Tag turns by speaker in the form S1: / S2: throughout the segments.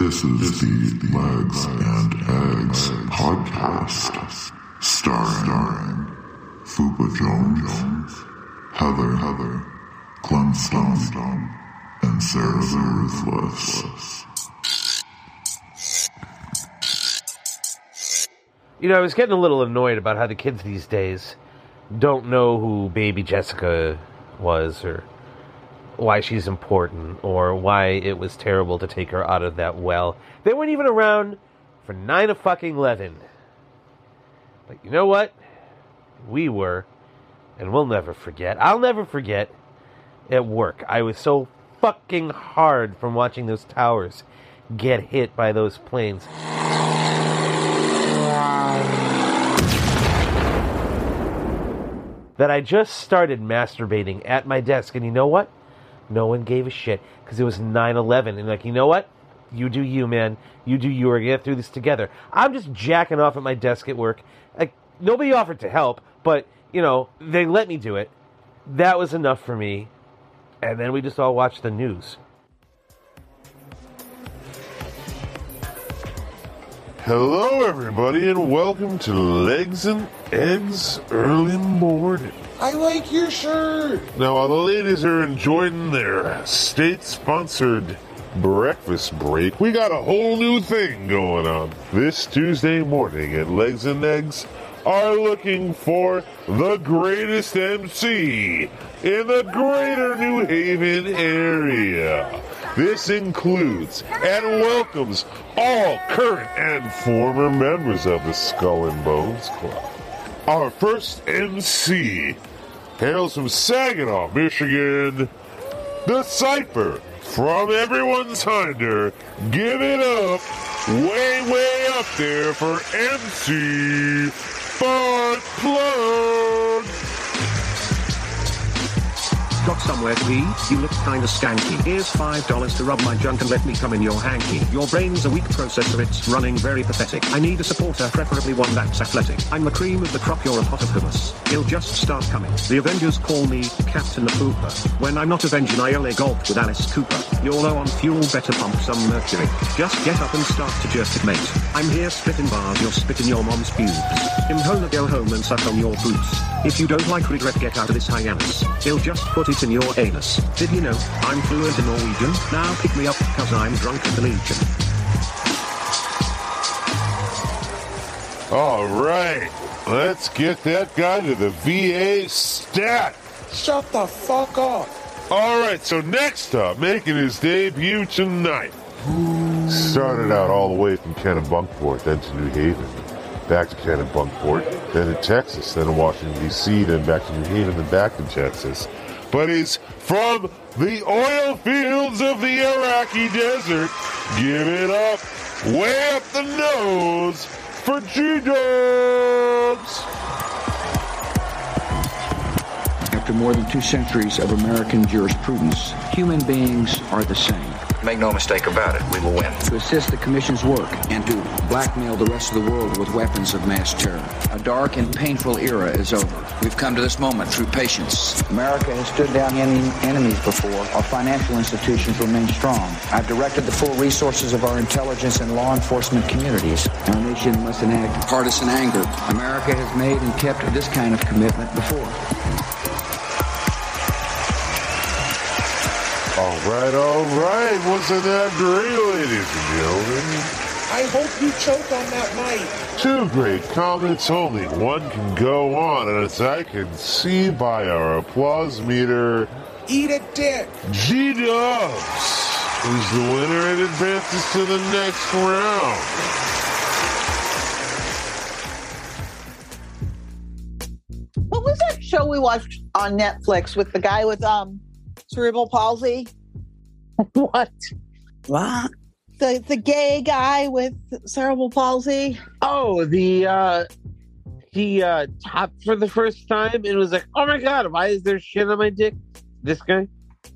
S1: This is the Legs and Eggs podcast, starring Fupa Jones, Heather Heather, Clem Stone, and Sarah the Ruthless.
S2: You know, I was getting a little annoyed about how the kids these days don't know who baby Jessica was or why she's important or why it was terrible to take her out of that well. They weren't even around for nine of fucking eleven. But you know what? We were, and we'll never forget. I'll never forget at work. I was so fucking hard from watching those towers get hit by those planes. That I just started masturbating at my desk, and you know what? No one gave a shit because it was 9 11. And, like, you know what? You do you, man. You do you. We're going to get through this together. I'm just jacking off at my desk at work. Like, nobody offered to help, but, you know, they let me do it. That was enough for me. And then we just all watched the news.
S3: Hello, everybody, and welcome to Legs and Eggs Early Morning.
S4: I like your shirt.
S3: Now, while the ladies are enjoying their state sponsored breakfast break, we got a whole new thing going on. This Tuesday morning at Legs and Eggs are looking for the greatest MC in the greater New Haven area. This includes and welcomes all current and former members of the Skull and Bones Club. Our first MC hails from Saginaw, Michigan, the Cypher from everyone's Hinder. Give it up, way, way up there for MC Butt Plug.
S5: Somewhere to be? You look kinda skanky. Here's five dollars to rub my junk and let me come in your hanky. Your brain's a weak processor, it's running very pathetic. I need a supporter, preferably one that's athletic. I'm the cream of the crop, you're a pot of hummus. He'll just start coming. The Avengers call me Captain the Pooper. When I'm not avenging, I only golf with Alice Cooper. You're low on fuel, better pump some mercury. Just get up and start to jerk it, mate. I'm here spitting bars, you're spitting your mom's pubes. Imhola go home and suck on your boots. If you don't like regret, get out of this hyannis. He'll just put it in your anus. Did you know? I'm fluent in Norwegian. Now pick me up, cause I'm drunk in the Legion.
S3: All right, let's get that guy to the VA stat.
S4: Shut the fuck up.
S3: All right, so next up, making his debut tonight. Started out all the way from Kennebunkport, then to New Haven, back to Kennebunkport, then to Texas, then to Washington, D.C., then back to New Haven, then back to Texas. But he's from the oil fields of the Iraqi desert. Give it up, way up the nose for G-Dubs.
S6: After more than two centuries of American jurisprudence, human beings are the same.
S7: Make no mistake about it, we will win.
S6: To assist the Commission's work and to blackmail the rest of the world with weapons of mass terror. A dark and painful era is over.
S7: We've come to this moment through patience.
S6: America has stood down en- enemies before. Our financial institutions remain strong. I've directed the full resources of our intelligence and law enforcement communities. Our nation must enact
S7: Partisan anger.
S6: America has made and kept this kind of commitment before.
S3: All right, all right. Wasn't that great, ladies and gentlemen?
S4: I hope you choke on that mic.
S3: Two great comments only. One can go on, and as I can see by our applause meter,
S4: Eat a dick.
S3: G Dubs is the winner and advances to the next round.
S8: What was that show we watched on Netflix with the guy with um cerebral palsy?
S2: What?
S8: What? The the gay guy with cerebral palsy.
S2: Oh, the uh he uh topped for the first time and was like, "Oh my god, why is there shit on my dick?" This guy.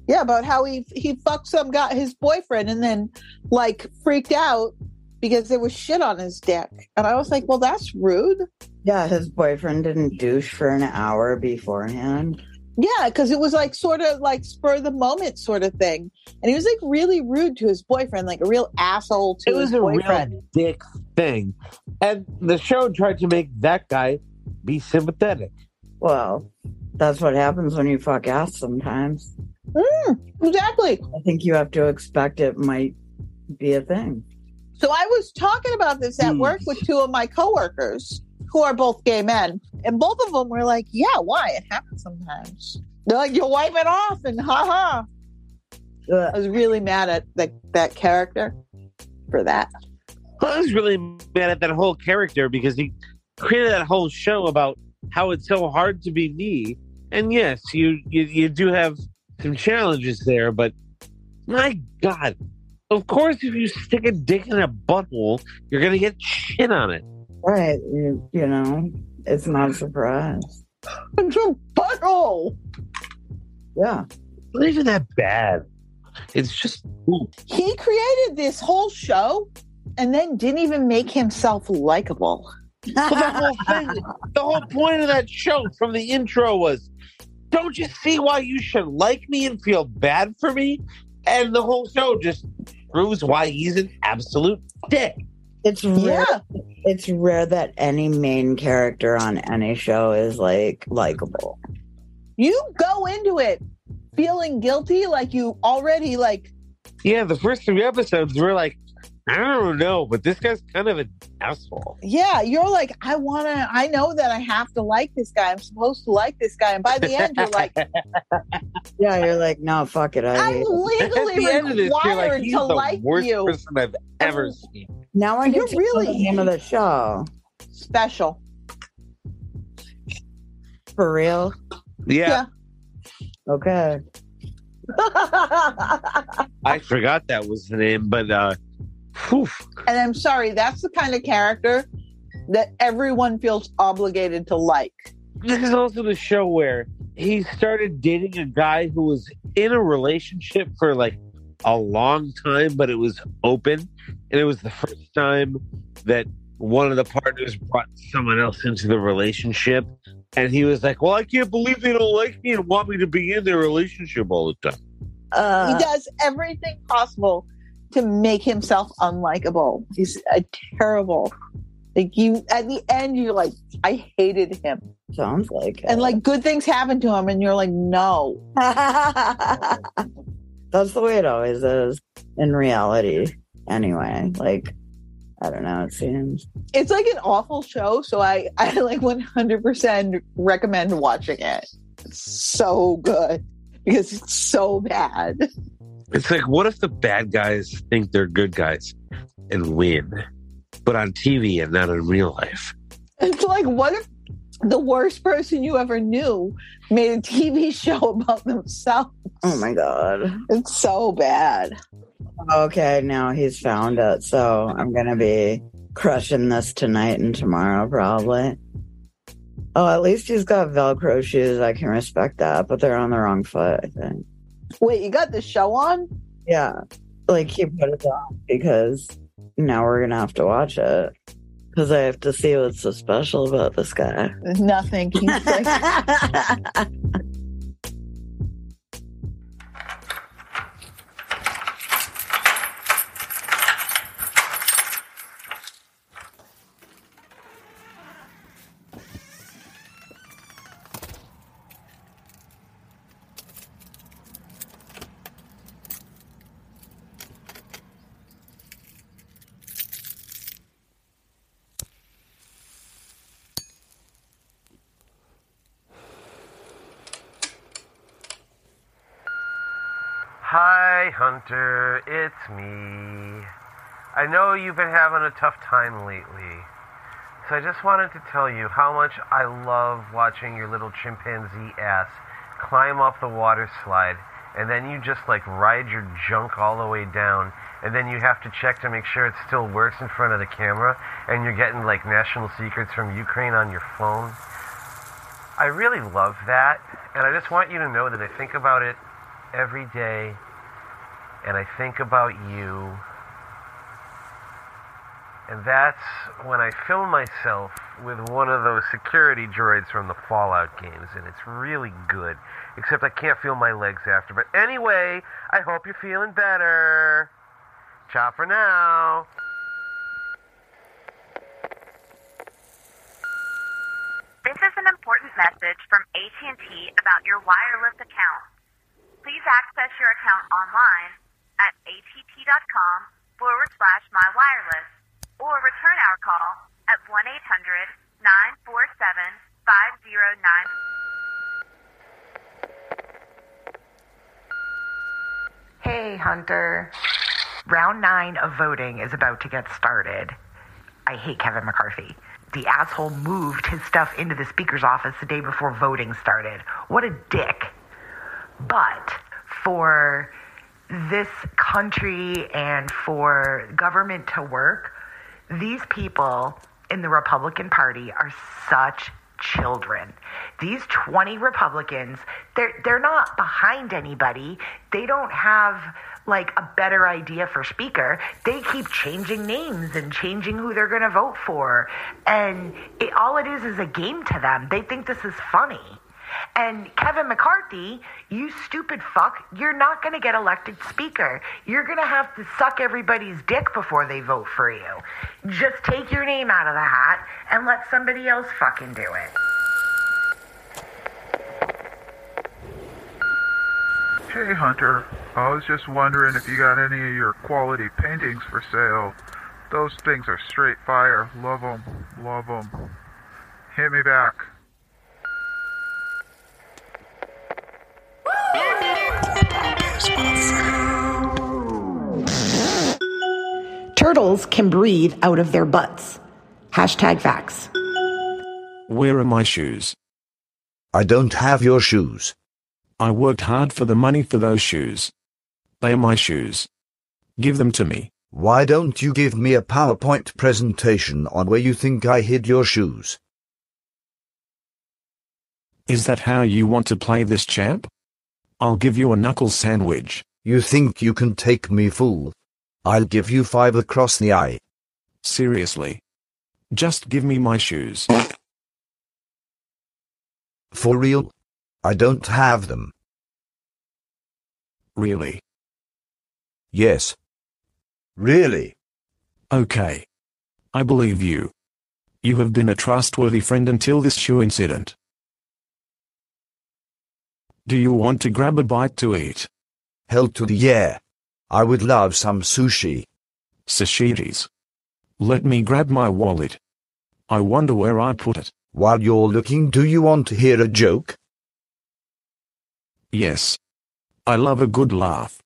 S8: Yeah, about how he he fucked some guy his boyfriend and then like freaked out because there was shit on his dick. And I was like, well, that's rude.
S9: Yeah, his boyfriend didn't douche for an hour beforehand.
S8: Yeah, because it was like sort of like spur of the moment sort of thing, and he was like really rude to his boyfriend, like a real asshole to
S2: It was
S8: his
S2: a
S8: boyfriend.
S2: real dick thing, and the show tried to make that guy be sympathetic.
S9: Well, that's what happens when you fuck ass sometimes.
S8: Mm, exactly.
S9: I think you have to expect it might be a thing.
S8: So I was talking about this at work with two of my coworkers who are both gay men, and both of them were like, "Yeah, why? It happens sometimes." They're like, "You wipe it off," and haha. I was really mad at that that character for that.
S2: I was really mad at that whole character because he created that whole show about how it's so hard to be me. And yes, you you, you do have some challenges there, but my God, of course, if you stick a dick in a butthole, you're gonna get shit on it.
S9: Right. You, you know, it's not a surprise.
S8: It's a butthole.
S9: Yeah.
S2: It's not even that bad. It's just ooh.
S8: He created this whole show, and then didn't even make himself likable.
S2: Well, the whole thing, the whole point of that show from the intro was, don't you see why you should like me and feel bad for me? And the whole show just proves why he's an absolute dick.
S9: It's rare.
S8: Yeah.
S9: It's rare that any main character on any show is like likable.
S8: You go into it feeling guilty, like you already like
S2: Yeah, the first three episodes were like, I don't know, but this guy's kind of an asshole.
S8: yeah, you're like, I wanna I know that I have to like this guy. I'm supposed to like this guy. And by the end you're like,
S9: Yeah, you're like, no, fuck it. I
S8: I'm
S9: hate it.
S2: At
S8: legally
S2: the end of this, you're like,
S8: required
S2: he's
S8: to
S2: the
S8: like
S2: worst
S8: you.
S2: person I've ever seen.
S9: Now I
S8: You're really-
S9: the name of the show.
S8: Special.
S9: For real?
S2: Yeah,
S9: Okay.
S2: I forgot that was the name, but uh, whew,
S8: and I'm sorry, that's the kind of character that everyone feels obligated to like.
S2: this is also the show where he started dating a guy who was in a relationship for like a long time, but it was open. And it was the first time that one of the partners brought someone else into the relationship. And he was like, Well, I can't believe they don't like me and want me to be in their relationship all the time.
S9: Uh,
S8: he does everything possible to make himself unlikable. He's a terrible. Like you, at the end, you're like, I hated him,
S9: sounds like it.
S8: and like good things happen to him, and you're like, no.
S9: That's the way it always is in reality. Anyway, like I don't know. It seems
S8: It's like an awful show, so I, I like 100% recommend watching it. It's so good because it's so bad.
S2: It's like, what if the bad guys think they're good guys and win, but on TV and not in real life?
S8: It's like, what if the worst person you ever knew made a TV show about themselves?
S9: oh my god.
S8: It's so bad.
S9: Okay, now he's found it, so I'm gonna be crushing this tonight and tomorrow probably. Oh, at least he's got Velcro shoes. I can respect that, but they're on the wrong foot. I think.
S8: Wait, you got the show on?
S9: Yeah, like he put it on because now we're gonna have to watch it because I have to see what's so special about this guy.
S8: Nothing. He's like,
S10: Hi, Hunter. It's me. I know you've been having a tough time lately. So I just wanted to tell you how much I love watching your little chimpanzee ass climb up the water slide and then you just like ride your junk all the way down and then you have to check to make sure it still works in front of the camera and you're getting like national secrets from Ukraine on your phone. I really love that and I just want you to know that I think about it every day and I think about you
S2: And that's when I fill myself with one of those security droids from the Fallout games, and it's really good. Except I can't feel my legs after. But anyway, I hope you're feeling better. Ciao for now.
S11: This is an important message from AT&T about your wireless account. Please access your account online at att.com forward slash my wireless or return our call at 1 800 947 509.
S12: Hey, Hunter. Round nine of voting is about to get started. I hate Kevin McCarthy. The asshole moved his stuff into the speaker's office the day before voting started. What a dick. But for this country and for government to work, these people in the Republican Party are such children. These 20 Republicans, they're they're not behind anybody. They don't have like a better idea for speaker. They keep changing names and changing who they're going to vote for. And it, all it is is a game to them. They think this is funny. And Kevin McCarthy, you stupid fuck, you're not going to get elected speaker. You're going to have to suck everybody's dick before they vote for you. Just take your name out of the hat and let somebody else fucking do it.
S1: Hey Hunter, I was just wondering if you got any of your quality paintings for sale. Those things are straight fire. Love 'em, love 'em. Hit me back.
S12: Turtles can breathe out of their butts. Hashtag facts.
S13: Where are my shoes?
S14: I don't have your shoes.
S13: I worked hard for the money for those shoes. They are my shoes. Give them to me.
S14: Why don't you give me a PowerPoint presentation on where you think I hid your shoes?
S13: Is that how you want to play this champ? I'll give you a knuckle sandwich.
S14: You think you can take me fool? I'll give you five across the eye.
S13: Seriously. Just give me my shoes.
S14: For real? I don't have them.
S13: Really?
S14: Yes. Really?
S13: Okay. I believe you. You have been a trustworthy friend until this shoe incident. Do you want to grab a bite to eat?
S14: Hell to the yeah. I would love some sushi.
S13: Sashiris. Let me grab my wallet. I wonder where I put it.
S14: While you're looking, do you want to hear a joke?
S13: Yes. I love a good laugh.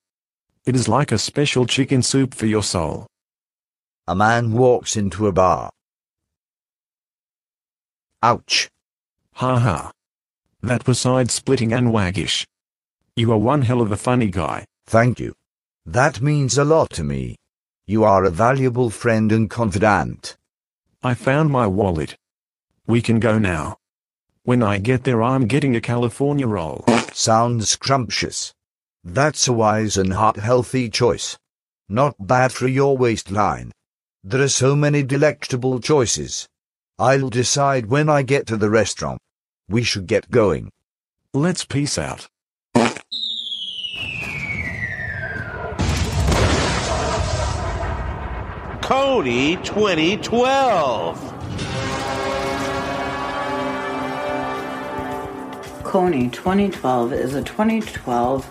S13: It is like a special chicken soup for your soul.
S14: A man walks into a bar. Ouch.
S13: Ha ha. That was side splitting and waggish. You are one hell of a funny guy.
S14: Thank you. That means a lot to me. You are a valuable friend and confidant.
S13: I found my wallet. We can go now. When I get there, I'm getting a California roll.
S14: Sounds scrumptious. That's a wise and heart-healthy choice. Not bad for your waistline. There are so many delectable choices. I'll decide when I get to the restaurant. We should get going.
S13: Let's peace out.
S15: Kony 2012.
S9: Kony 2012 is a 2012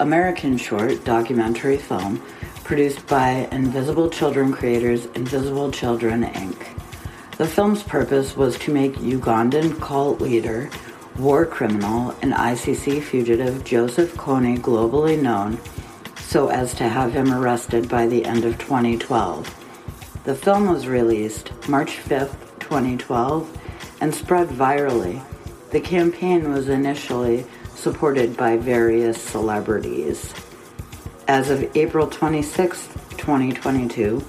S9: American short documentary film produced by Invisible Children creators Invisible Children Inc. The film's purpose was to make Ugandan cult leader, war criminal, and ICC fugitive Joseph Kony globally known so as to have him arrested by the end of 2012. The film was released March 5th, 2012, and spread virally. The campaign was initially supported by various celebrities. As of April 26, 2022,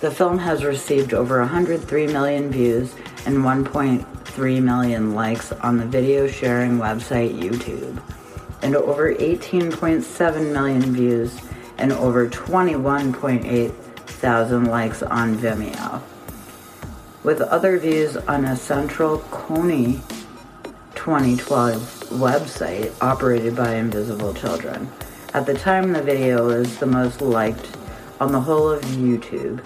S9: the film has received over 103 million views and 1.3 million likes on the video sharing website YouTube, and over 18.7 million views and over 21.8 thousand likes on Vimeo. With other views on a central Kony 2012 website operated by Invisible Children. At the time, the video is the most liked on the whole of YouTube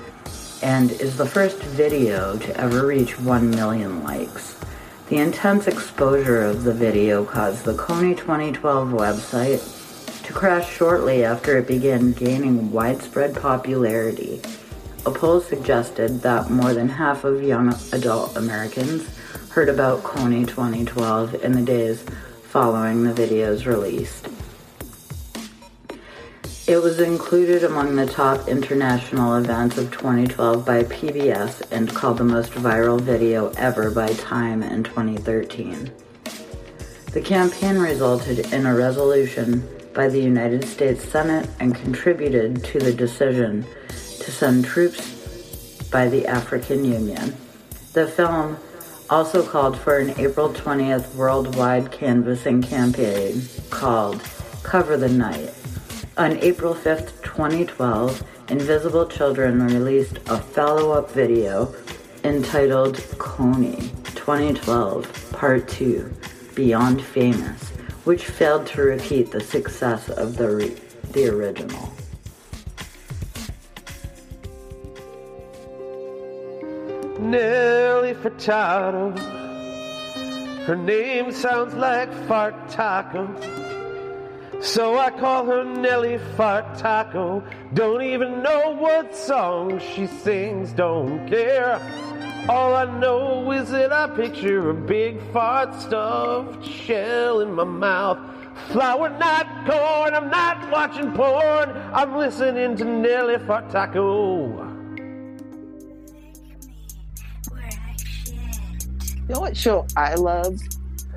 S9: and is the first video to ever reach 1 million likes. The intense exposure of the video caused the Kony 2012 website to crash shortly after it began gaining widespread popularity. A poll suggested that more than half of young adult Americans heard about Kony 2012 in the days following the video's release. It was included among the top international events of 2012 by PBS and called the most viral video ever by Time in 2013. The campaign resulted in a resolution by the United States Senate and contributed to the decision to send troops by the African Union. The film also called for an April 20th worldwide canvassing campaign called Cover the Night. On April 5th, 2012, Invisible Children released a follow up video entitled Kony 2012 Part 2 Beyond Famous, which failed to repeat the success of the, re- the original.
S10: Nelly Furtado. Her name sounds like fart taco. So I call her Nelly Fart Taco. Don't even know what song she sings, don't care. All I know is that I picture a big fart stuffed shell in my mouth. Flour, not corn, I'm not watching porn. I'm listening to Nelly Fart Taco.
S8: You know what show I love?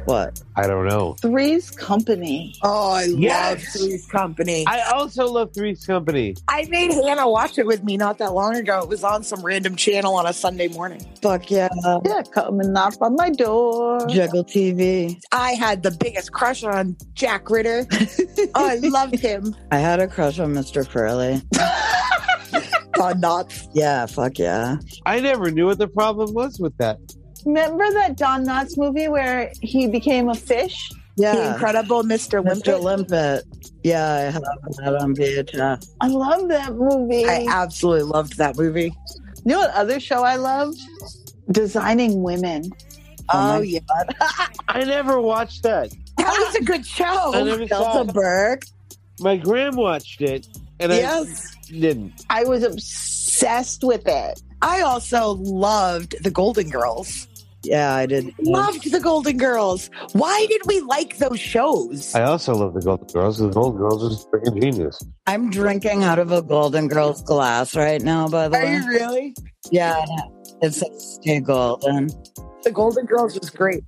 S9: What?
S2: I don't know.
S8: Three's Company.
S12: Oh, I
S2: Yes.
S12: love Three's Company.
S2: I also love Three's Company.
S12: I made Hannah watch it with me not that long ago. It was on some random channel on a Sunday morning.
S9: Fuck yeah.
S8: Yeah, come and knock on my door.
S9: Juggle TV.
S12: I had the biggest crush on Jack Ritter. oh, I loved him.
S9: I had a crush on Mr. Furley.
S12: on Knotts.
S9: Yeah, fuck yeah.
S2: I never knew what the problem was with that.
S8: Remember that Don Knotts movie where he became a fish?
S9: Yeah.
S12: The Incredible Mr. Limpet.
S9: Mr. Limpet. Yeah, I have that on VHS.
S8: I love that movie.
S12: I absolutely loved that movie.
S8: You know what other show I loved? Designing Women.
S12: Oh,
S9: my um,
S12: yeah.
S2: I never watched that.
S12: That was a good show.
S2: I never
S9: Delta
S2: it.
S9: Burke.
S2: My gram watched it, and
S12: Yes.
S2: I didn't.
S8: I was obsessed with it.
S12: I also loved the Golden Girls.
S9: Yeah, I did.
S12: Loved the Golden Girls. Why did we like those shows?
S2: I also love the Golden Girls. The Golden Girls is freaking genius.
S9: I'm drinking out of a Golden Girls glass right now, by the
S12: Are
S9: way.
S12: you really?
S9: Yeah, it says stay golden.
S12: The Golden Girls was great.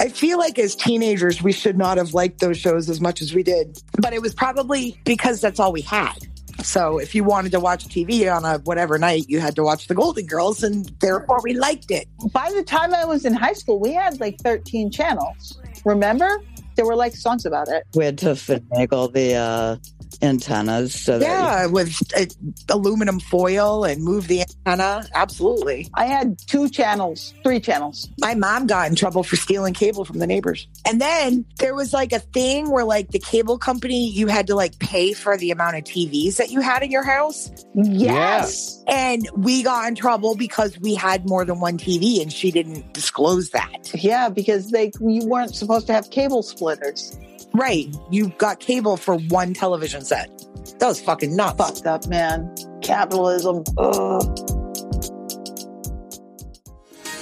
S12: I feel like as teenagers, we should not have liked those shows as much as we did. But it was probably because that's all we had. So if you wanted to watch TV on a whatever night, you had to watch the Golden Girls, and therefore we liked it.
S8: By the time I was in high school, we had like 13 channels. Remember? There were like songs about it.
S9: We had to finagle the uh, antennas so that
S12: Yeah, with uh, aluminum foil and move the antenna. Absolutely.
S8: I had two channels, three channels.
S12: My mom got in trouble for stealing cable from the neighbors. And then there was like a thing where like the cable company, you had to like pay for the amount of TVs that you had in your house.
S8: Yes.
S12: And we got in trouble because we had more than one TV and she didn't disclose that.
S8: Yeah, because they you weren't supposed to have cable splitters.
S12: Right. You got cable for one television set. That was fucking nuts.
S8: Fucked up, man. Capitalism. Ugh.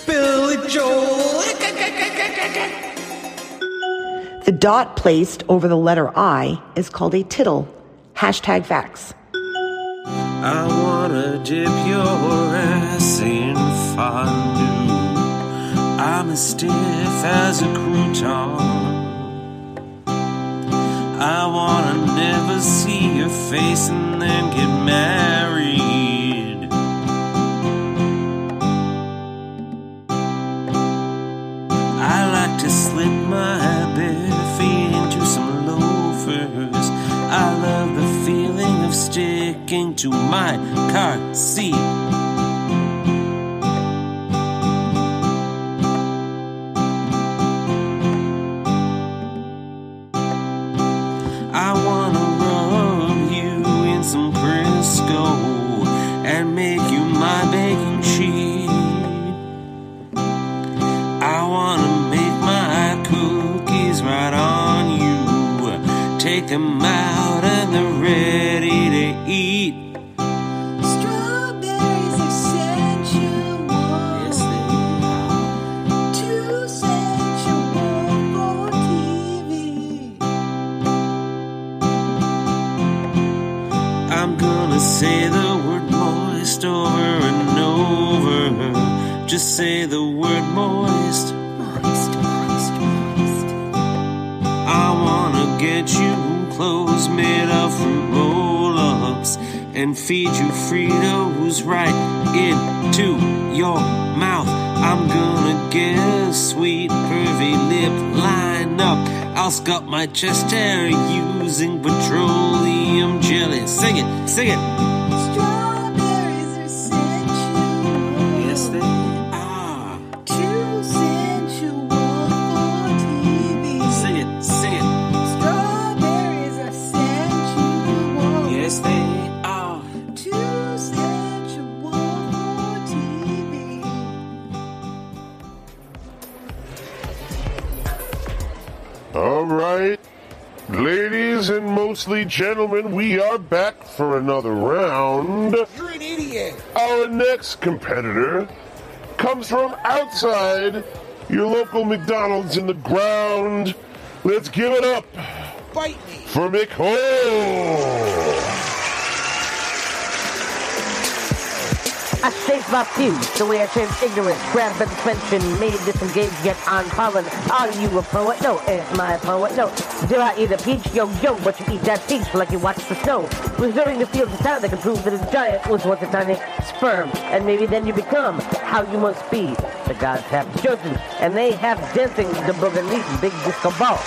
S12: Billy Joel.
S16: The dot placed over the letter I is called a tittle. Hashtag facts.
S17: I wanna dip your ass in fondue. I'm as stiff as a crouton. I wanna never see your face and then get married. I like to slip my bare feet into some loafers. I love the feeling of sticking to my car
S2: seat. Them out and they're ready and feed you Fritos right into your mouth. I'm gonna get a sweet curvy lip line up. I'll sculpt my chest hair using petroleum jelly. Sing it, sing it.
S3: And gentlemen, we are back for another round.
S18: You're an idiot.
S3: Our next competitor comes from outside your local McDonald's in the ground. Let's give it up
S18: Bite me.
S3: for McCole.
S19: I shaved my fuse the way I shaved ignorance, grabbed the suspension, made disengage, yet on pollen. Are you a poet? No, it's my poet. No, do I eat a peach? Yo, yo, but you eat that peach like you watch the snow. Reserving the fields of sound that can prove that a giant was once a tiny sperm. And maybe then you become how you must be. The gods have chosen, and they have dancing the boogaloo, big disco ball.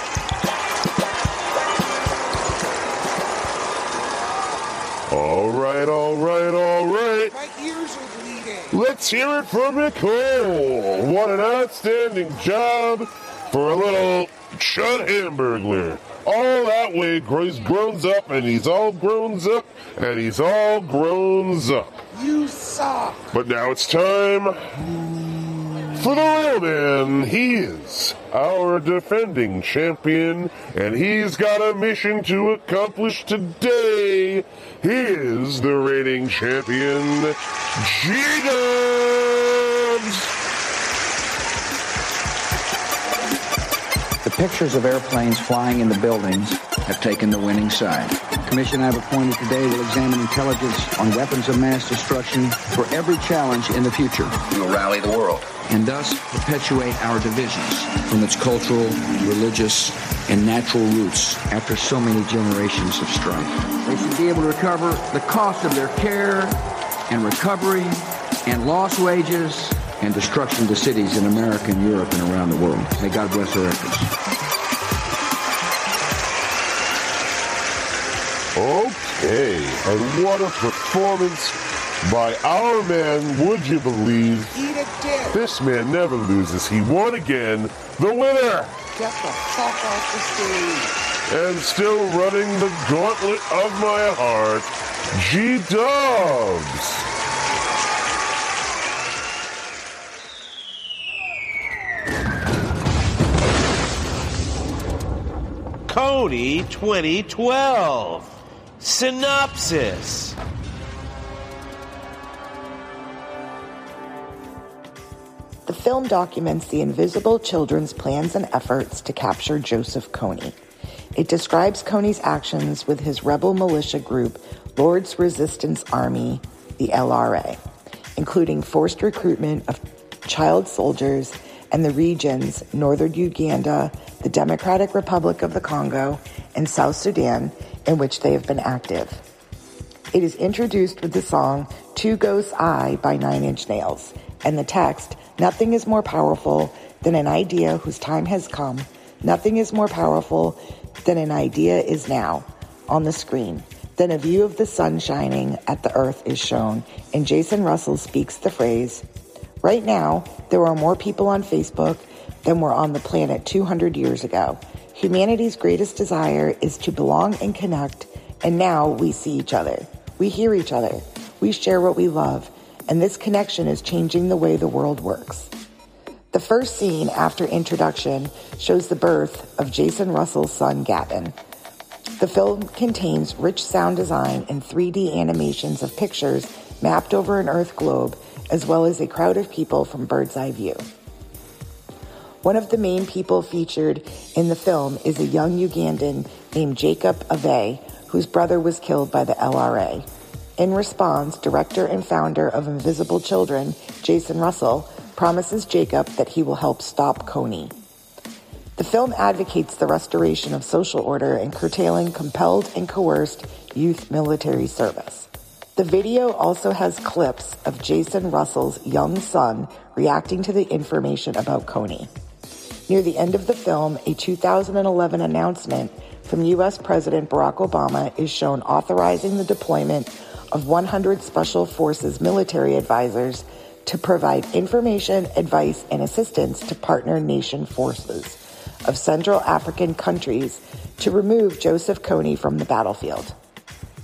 S3: All right, all right, all right.
S18: My ears are bleeding.
S3: Let's hear it for Nicole. What an outstanding job for a little Chud Hamburglar. All that way, he's grown up, and he's all grown up, and he's all grown up.
S18: You suck.
S3: But now it's time for the real man. He is our defending champion, and he's got a mission to accomplish today. He is the reigning champion, G-Dubs!
S6: The pictures of airplanes flying in the buildings have taken the winning side. The commission I've appointed today will examine intelligence on weapons of mass destruction for every challenge in the future.
S20: We will rally the world.
S6: And thus perpetuate our divisions from its cultural, religious, and natural roots after so many generations of strife. They should be able to recover the cost of their care and recovery and lost wages and destruction to cities in America and Europe and around the world. May God bless their efforts.
S3: Okay, and what a performance by our man, would you believe?
S18: Eat a dick.
S3: This man never loses. He won again. The winner!
S18: Get the fuck off the stage.
S3: And still running the gauntlet of my heart, G Dubs.
S21: Kony 2012. Synopsis.
S12: The film documents the Invisible Children's plans and efforts to capture Joseph Kony. It describes Kony's actions with his rebel militia group, Lord's Resistance Army, the LRA, including forced recruitment of child soldiers and the regions Northern Uganda, the Democratic Republic of the Congo, and South Sudan, in which they have been active. It is introduced with the song Two Ghosts I by Nine Inch Nails and the text Nothing is more powerful than an idea whose time has come. Nothing is more powerful than an idea is now on the screen. Then a view of the sun shining at the earth is shown, and Jason Russell speaks the phrase Right now, there are more people on Facebook than were on the planet 200 years ago. Humanity's greatest desire is to belong and connect, and now we see each other. We hear each other. We share what we love, and this connection is changing the way the world works. The first scene after introduction shows the birth of Jason Russell's son, Gavin. The film contains rich sound design and 3D animations of pictures mapped over an Earth globe, as well as a crowd of people from bird's eye view. One of the main people featured in the film is a young Ugandan named Jacob Ave, whose brother was killed by the LRA. In response, director and founder of Invisible Children, Jason Russell, promises Jacob that he will help stop Kony. The film advocates the restoration of social order and curtailing compelled and coerced youth military service. The video also has clips of Jason Russell's young son reacting to the information about Kony. Near the end of the film, a 2011 announcement from U.S. President Barack Obama is shown authorizing the deployment of 100 Special Forces military advisors to provide information, advice, and assistance to partner nation forces of Central African countries to remove Joseph Kony from the battlefield.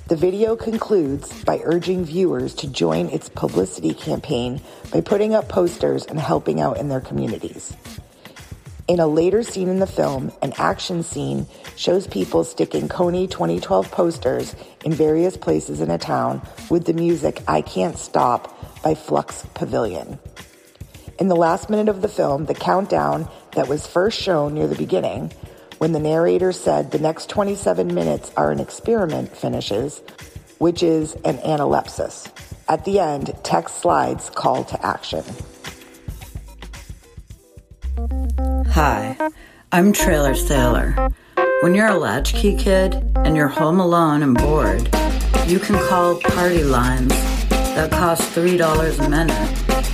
S12: The video concludes by urging viewers to join its publicity campaign by putting up posters and helping out in their communities. In a later scene in the film, an action scene shows people sticking Kony 2012 posters in various places in a town with the music I Can't Stop by Flux Pavilion. In the last minute of the film, the countdown that was first shown near the beginning, when the narrator said the next 27 minutes are an experiment, finishes, which is an analepsis. At the end, text slides call to action.
S9: Hi, I'm Trailer Sailor. When you're a latchkey kid and you're home alone and bored, you can call party lines that cost $3 a minute.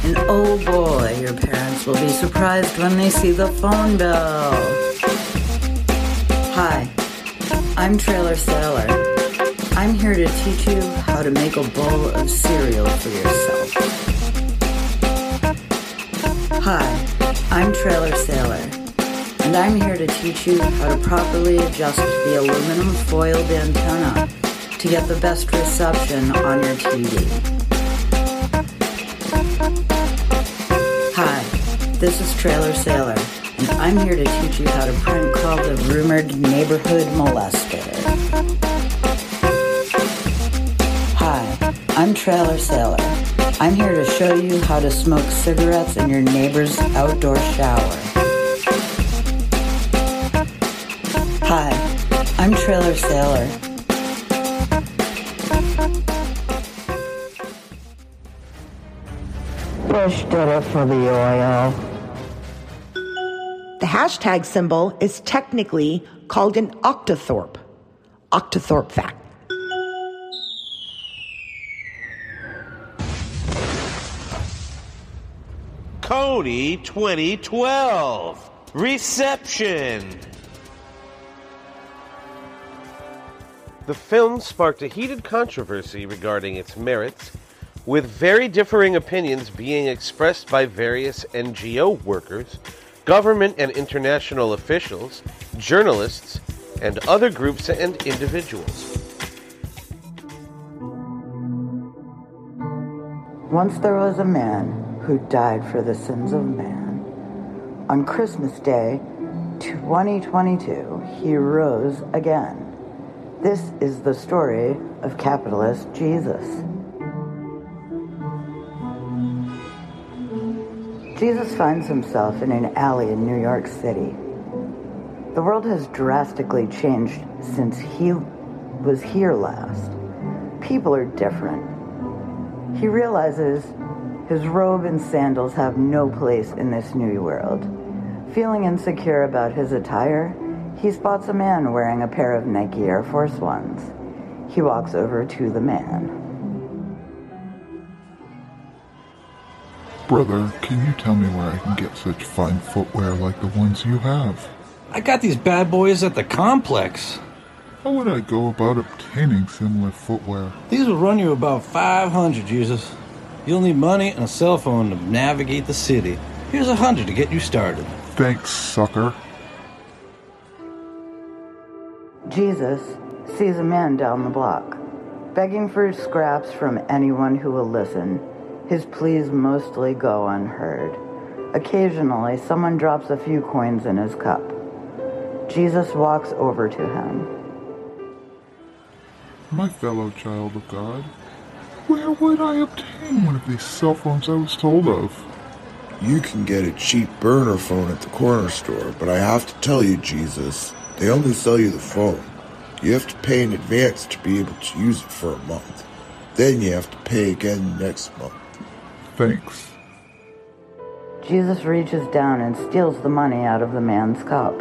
S9: And oh boy, your parents will be surprised when they see the phone bill. Hi, I'm Trailer Sailor. I'm here to teach you how to make a bowl of cereal for yourself. Hi, I'm Trailer Sailor, and I'm here to teach you how to properly adjust the aluminum foiled antenna to get the best reception on your TV. Hi, this is Trailer Sailor, and I'm here to teach you how to prank call the rumored neighborhood molester. Hi, I'm Trailer Sailor. I'm here to show you how to smoke cigarettes in your neighbor's outdoor shower. Hi, I'm Trailer Sailor.
S19: Fish did it for the oil.
S12: The hashtag symbol is technically called an octothorpe. Octothorpe fact.
S10: Kony 2012 Reception. The film sparked a heated controversy regarding its merits, with very differing opinions being expressed by various NGO workers, government and international officials, journalists, and other groups and individuals.
S9: Once there was a man who died for the sins of man. On Christmas Day 2022, he rose again. This is the story of capitalist Jesus. Jesus finds himself in an alley in New York City. The world has drastically changed since he was here last. People are different. He realizes his robe and sandals have no place in this new world. Feeling insecure about his attire, he spots a man wearing a pair of Nike Air Force Ones. He walks over to the man.
S1: Brother, can you tell me where I can get such fine footwear like the ones you have?
S22: I got these bad boys at the complex.
S1: How would I go about obtaining similar footwear?
S22: These will run you about 500, Jesus. You'll need money and a cell phone to navigate the city. Here's a hundred to get you started.
S1: Thanks, sucker.
S9: Jesus sees a man down the block, begging for scraps from anyone who will listen. His pleas mostly go unheard. Occasionally, someone drops a few coins in his cup. Jesus walks over to him.
S1: My fellow child of God, where would I obtain one of these cell phones I was told of?
S18: You can get a cheap burner phone at the corner store, but I have to tell you, Jesus, they only sell you the phone. You have to pay in advance to be able to use it for a month. Then you have to pay again next month.
S1: Thanks.
S9: Jesus reaches down and steals the money out of the man's cup.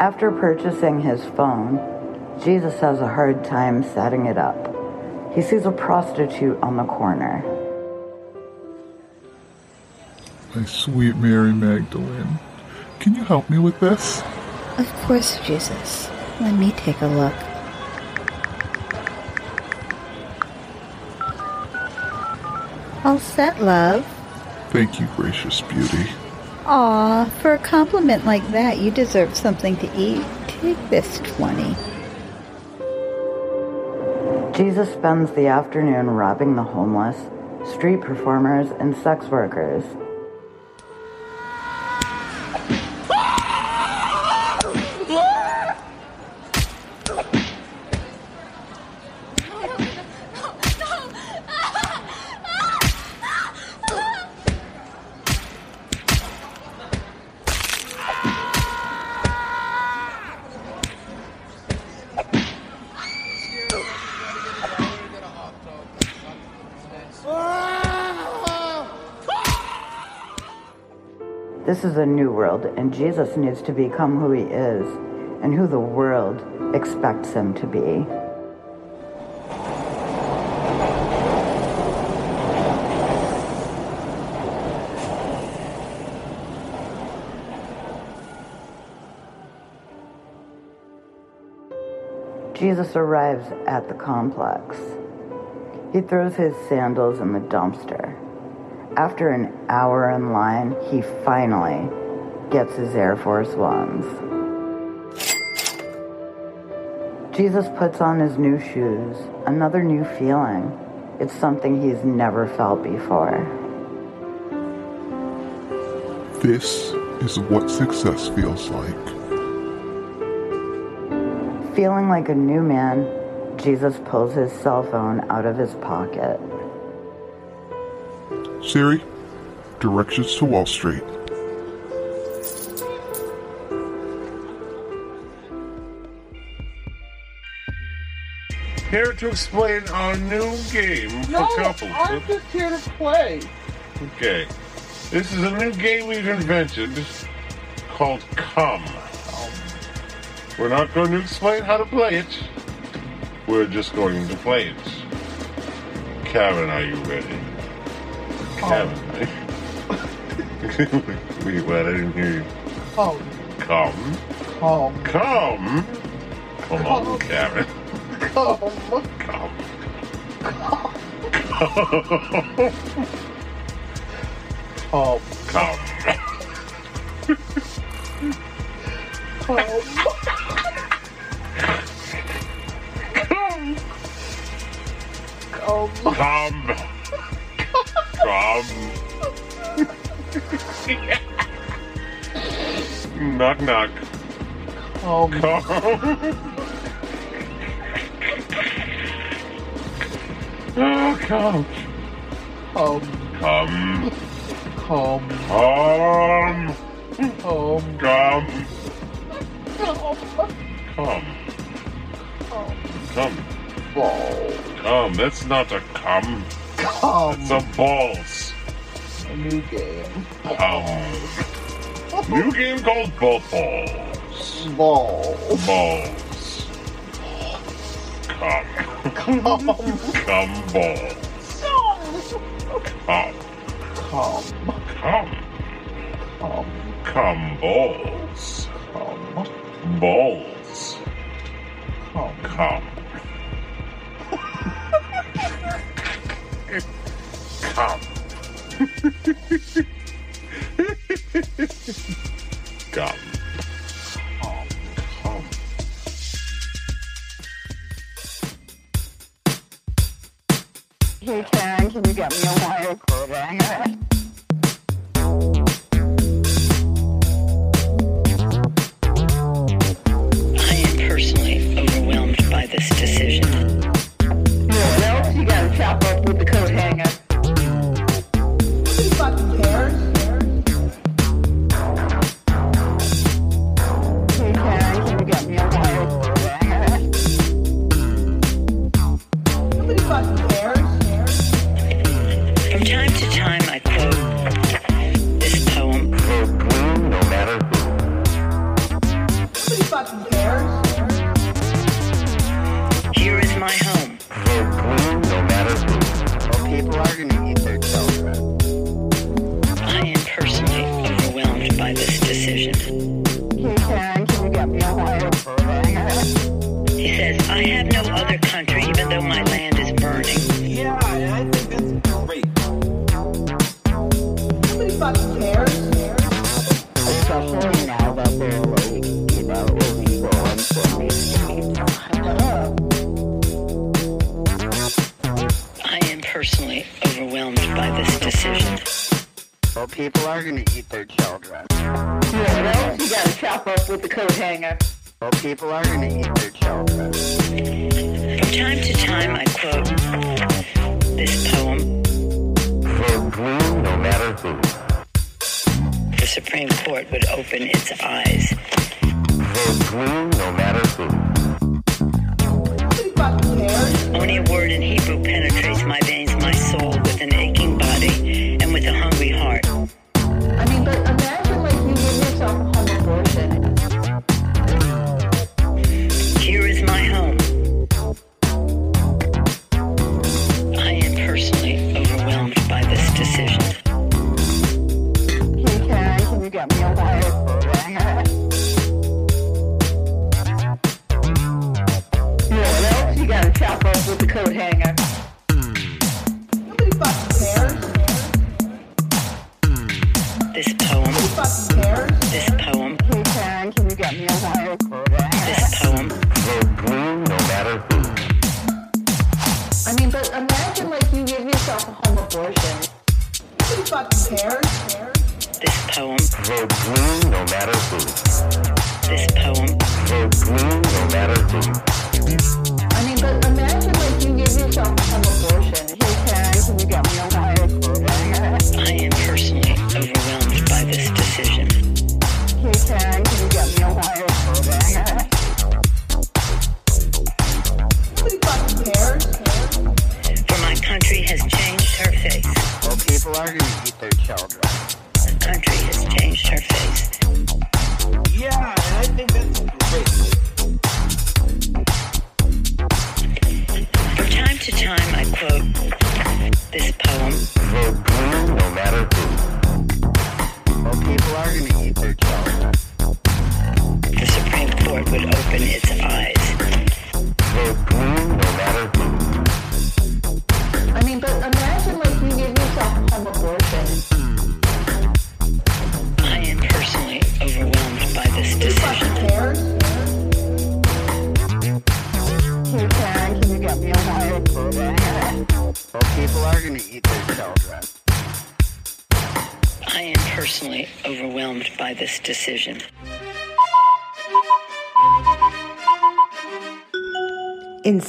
S9: After purchasing his phone, Jesus has a hard time setting it up. He sees a prostitute on the corner.
S1: My sweet Mary Magdalene, can you help me with this?
S23: Of course, Jesus. Let me take a look. All set, love.
S1: Thank you, gracious beauty.
S23: Aw, for a compliment like that, you deserve something to eat. Take this 20.
S9: Jesus spends the afternoon robbing the homeless, street performers, and sex workers. This is a new world, and Jesus needs to become who he is and who the world expects him to be. Jesus arrives at the complex. He throws his sandals in the dumpster. After an hour in line, he finally gets his Air Force Ones. Jesus puts on his new shoes, another new feeling. It's something he's never felt before.
S1: This is what success feels like.
S9: Feeling like a new man, Jesus pulls his cell phone out of his pocket.
S1: Siri, directions to Wall Street.
S3: Here to explain our new game for
S8: No,
S3: couples.
S8: I'm just here to play.
S3: Okay. This is a new game we've invented called Come. We're not going to explain how to play it. We're just going to play it. Kevin, are you ready? Kevin. Wait, what? I didn't hear you.
S8: Oh,
S3: Come.
S8: come,
S3: Come. Come on, Kevin.
S8: come.
S3: Come.
S8: Come.
S3: Come.
S8: Come.
S3: Come. Come. Knock, knock.
S8: Come.
S3: Come. Oh, come.
S8: Come.
S3: Come.
S8: Come.
S3: Come.
S8: Come.
S3: Come.
S8: Come.
S3: Come. Come. Come. That's not a come. Um, some balls.
S8: A new game.
S3: Um, new game called Ball Balls.
S8: Balls.
S3: Balls. Come.
S8: Come.
S3: Come balls. Come.
S8: Come.
S3: Come.
S8: Come.
S3: Come balls. Come. Balls. Come. Come. pop. Come. Come.
S9: Hey, Karen, can you get me a wire
S16: quarter?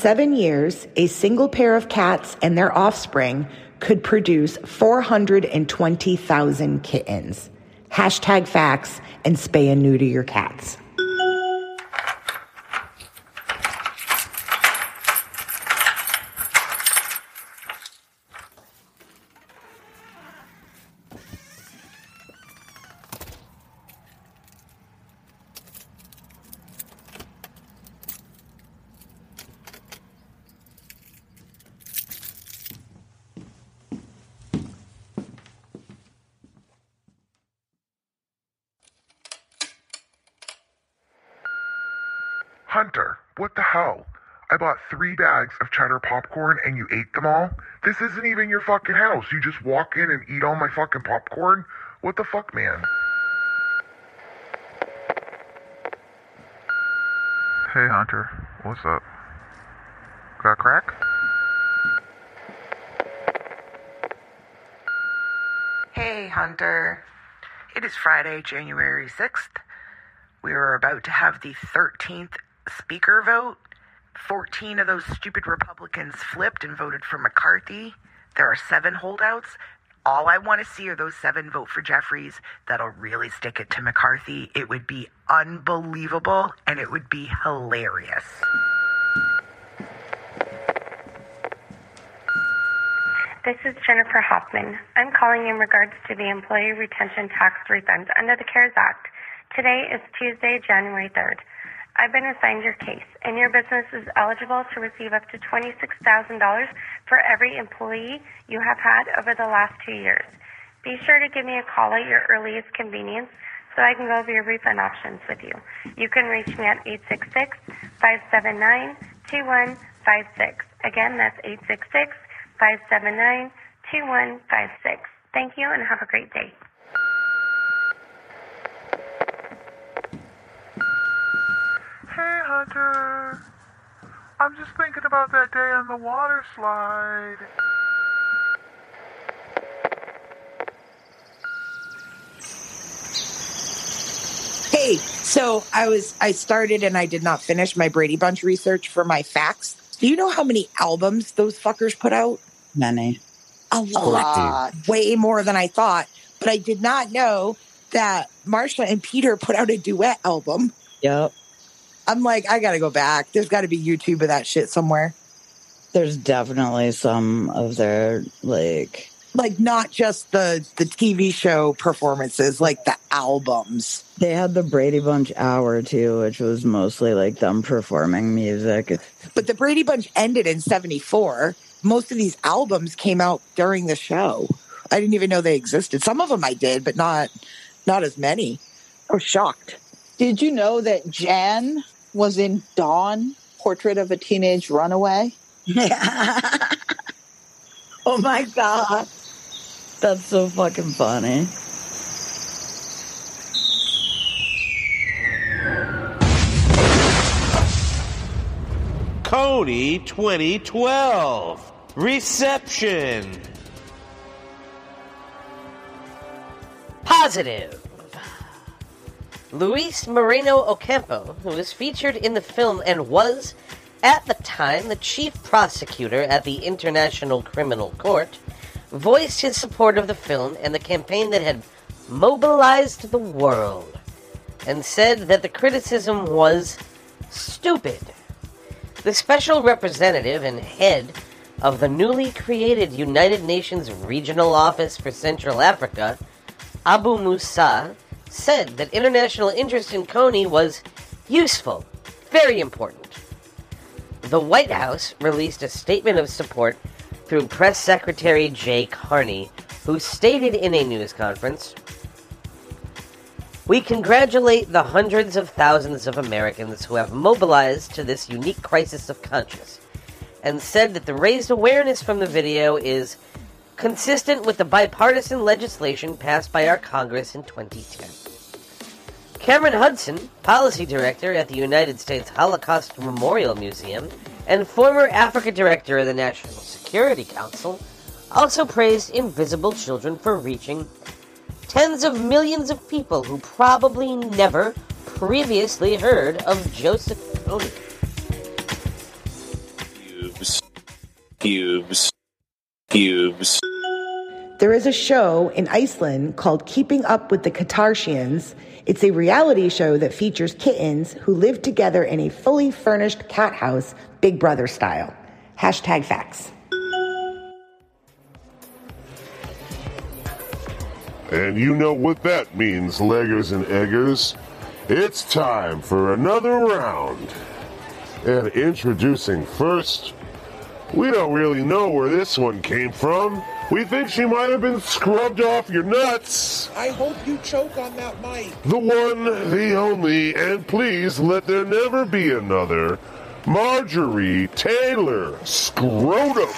S16: seven years, a single pair of cats and their offspring could produce 420,000 kittens. Hashtag facts and spay and neuter your cat.
S1: Hunter, what the hell? I bought three bags of cheddar popcorn and you ate them all? This isn't even your fucking house. You just walk in and eat all my fucking popcorn? What the fuck, man? Hey, Hunter. What's up? Got crack?
S16: Hey, Hunter. It is Friday, January 6th. We are about to have the 13th speaker vote. 14 of those stupid Republicans flipped and voted for McCarthy. There are seven holdouts. All I want to see are those seven vote for Jeffries. That'll really stick it to McCarthy. It would be unbelievable and it would be hilarious.
S24: This is Jennifer Hoffman. I'm calling in regards to the Employee Retention Tax refunds under the CARES Act. Today is Tuesday, January 3rd. I've been assigned your case, and your business is eligible to receive up to $26,000 for every employee you have had over the last two years. Be sure to give me a call at your earliest convenience so I can go over your refund options with you. You can reach me at 866 579 2156. Again, that's 866 579 2156. Thank you and have a great day.
S1: Hey, Hunter. I'm just thinking about that day on the water slide.
S12: Hey, so I was I started and I did not finish my Brady Bunch research for my facts. Do you know how many albums those fuckers put out?
S9: Many.
S12: A lot. Way more than I thought. But I did not know that Marsha and Peter put out a duet album.
S9: Yep.
S12: I'm like, I gotta go back. There's gotta be YouTube of that shit somewhere.
S9: There's definitely some of their like
S12: Like not just the the TV show performances, like the albums.
S9: they had the Brady Bunch hour too, which was mostly like them performing music.
S12: But the Brady Bunch ended in 74. Most of these albums came out during the show. I didn't even know they existed. Some of them I did, but not not as many. I was shocked.
S8: Did you know that Jan was in Dawn, Portrait of a Teenage Runaway? Yeah.
S9: Oh my god. That's so fucking funny.
S10: Kony 2012. Reception.
S19: Positive. Luis Moreno Ocampo, who was featured in the film and was, at the time, the chief prosecutor at the International Criminal Court, voiced his support of the film and the campaign that had mobilized the world, and said that the criticism was stupid. The special representative and head of the newly created United Nations Regional Office for Central Africa, Abu Musa, said that international interest in Kony was useful, very important. The White House released a statement of support through Press Secretary Jay Carney, who stated in a news conference We congratulate the hundreds of thousands of Americans who have mobilized to this unique crisis of conscience, and said that the raised awareness from the video is consistent with the bipartisan legislation passed by our Congress in 2010. Cameron Hudson, policy director at the United States Holocaust Memorial Museum and former Africa director of the National Security Council, also praised Invisible Children for reaching tens of millions of people who probably never previously heard of Joseph.
S25: Cubes. Cubes.
S12: There is a show in Iceland called Keeping Up with the Kattarshians. It's a reality show that features kittens who live together in a fully furnished cat house, Big Brother style. Hashtag facts.
S3: And you know what that means, leggers and eggers. It's time for another round. And introducing first, We don't really know where this one came from. We think she might have been scrubbed off your nuts.
S4: I hope you choke on that mic.
S3: The one, the only, and please let there never be another. Marjorie Taylor Scrotum.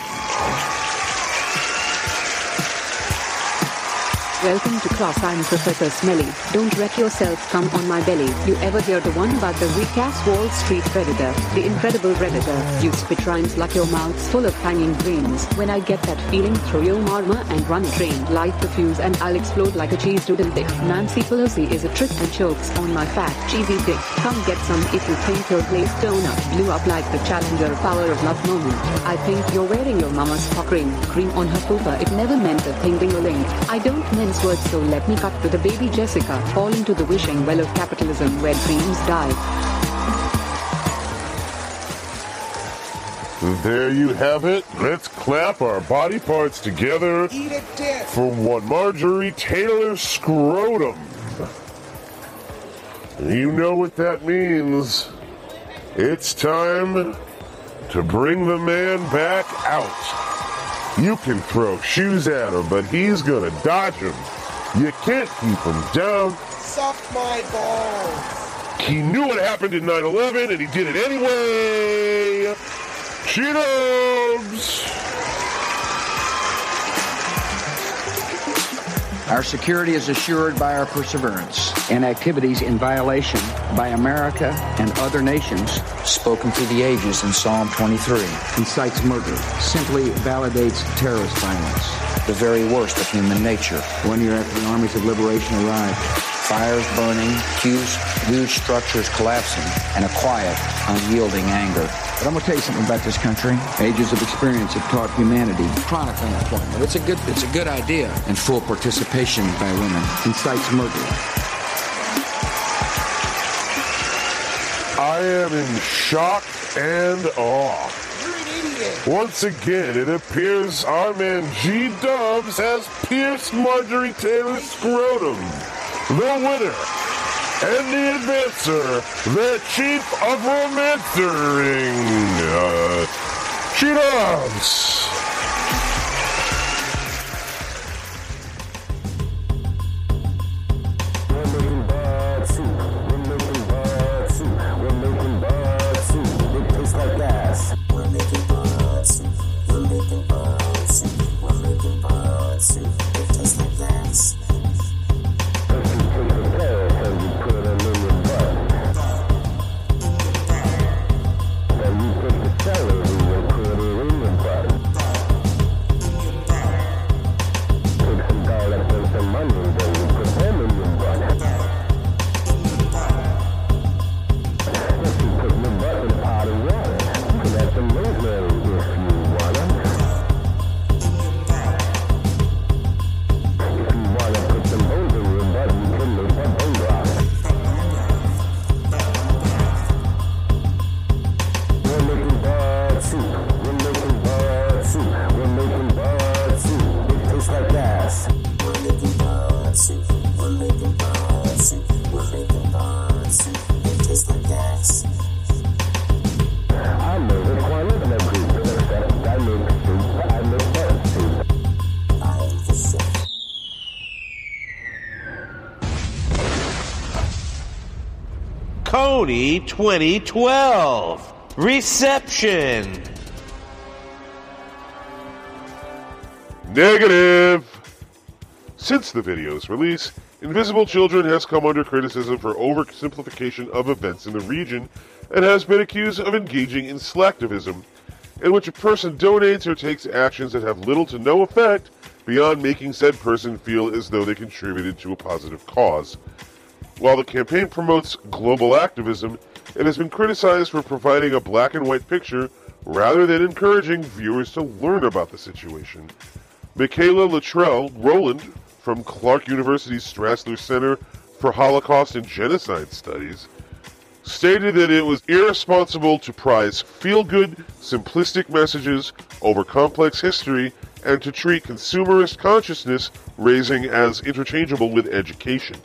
S26: Welcome to class. I'm Professor Smelly. Don't wreck yourself. Come on my belly. You ever hear the one about the weak ass Wall Street predator? The incredible predator. You spit rhymes like your mouth's full of hanging brains. When I get that feeling, throw your armor and run a train. Light the fuse and I'll explode like a cheese doodle dick. Nancy Pelosi is a trick and chokes on my fat cheesy dick. Come get some if you think your glazed donut blew up like the Challenger Power of Love moment. I think you're wearing your mama's cock ring. Cream on her pooper. It never meant a thing ding a ling. I don't mince words, so let me cut to the baby Jessica. Fall into the wishing well of capitalism where dreams die.
S3: There you have it. Let's clap our body parts together
S4: Eat a dick.
S3: for one Marjorie Taylor Scrotum. You know what that means. It's time to bring the man back out. You can throw shoes at him, but he's gonna dodge them. You can't keep him down.
S4: Suck my balls.
S3: He knew what happened in 9 11 and he did it anyway. Cheetos!
S6: Our security is assured by our perseverance and activities in violation by America and other nations. Spoken through the ages in Psalm 23. Incites murder. Simply validates terrorist violence. The very worst of human nature. One year after the armies of liberation arrived. Fires burning, huge, huge structures collapsing, and a quiet, unyielding anger. But I'm gonna tell you something about this country. Ages of experience have taught humanity. Chronic unemployment. It's a good it's a good idea. And full participation by women. Incites murder.
S3: I am in shock and awe. Once again, it appears our man G Dubs has pierced Marjorie Taylor's scrotum. The winner and the advancer, the chief of romancering, uh.
S2: Kony 2012 Reception.
S3: Negative! Since the video's release, Invisible Children has come under criticism for oversimplification of events in the region and has been accused of engaging in slacktivism, in which a person donates or takes actions that have little to no effect beyond making said person feel as though they contributed to a positive cause. While the campaign promotes global activism, it has been criticized for providing a black and white picture rather than encouraging viewers to learn about the situation. Michaela Luttrell Rowland from Clark University's Strassler Center for Holocaust and Genocide Studies stated that it was irresponsible to prize feel good, simplistic messages over complex history and to treat consumerist consciousness raising as interchangeable with education.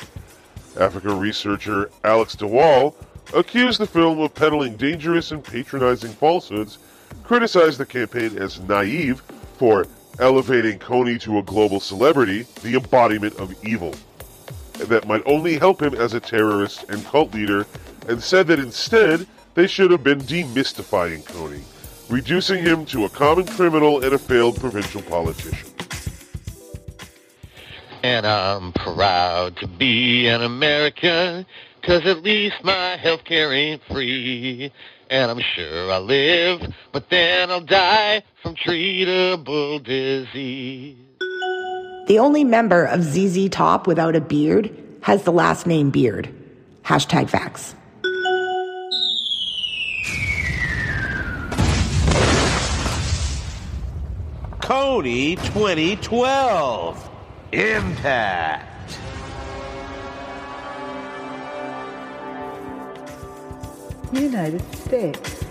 S3: Africa researcher Alex de Waal accused the film of peddling dangerous and patronizing falsehoods criticized the campaign as naive for elevating Kony to a global celebrity, the embodiment of evil, that might only help him as a terrorist and cult leader, and said that instead they should have been demystifying Kony, reducing him to a common criminal and a failed provincial politician.
S27: And I'm proud to be an American, cause at least my health care ain't free. And I'm sure I'll live, but then I'll die from treatable disease.
S28: The only member of ZZ Top without a beard has the last name Beard. Hashtag facts.
S2: Kony 2012 Impact.
S23: United States.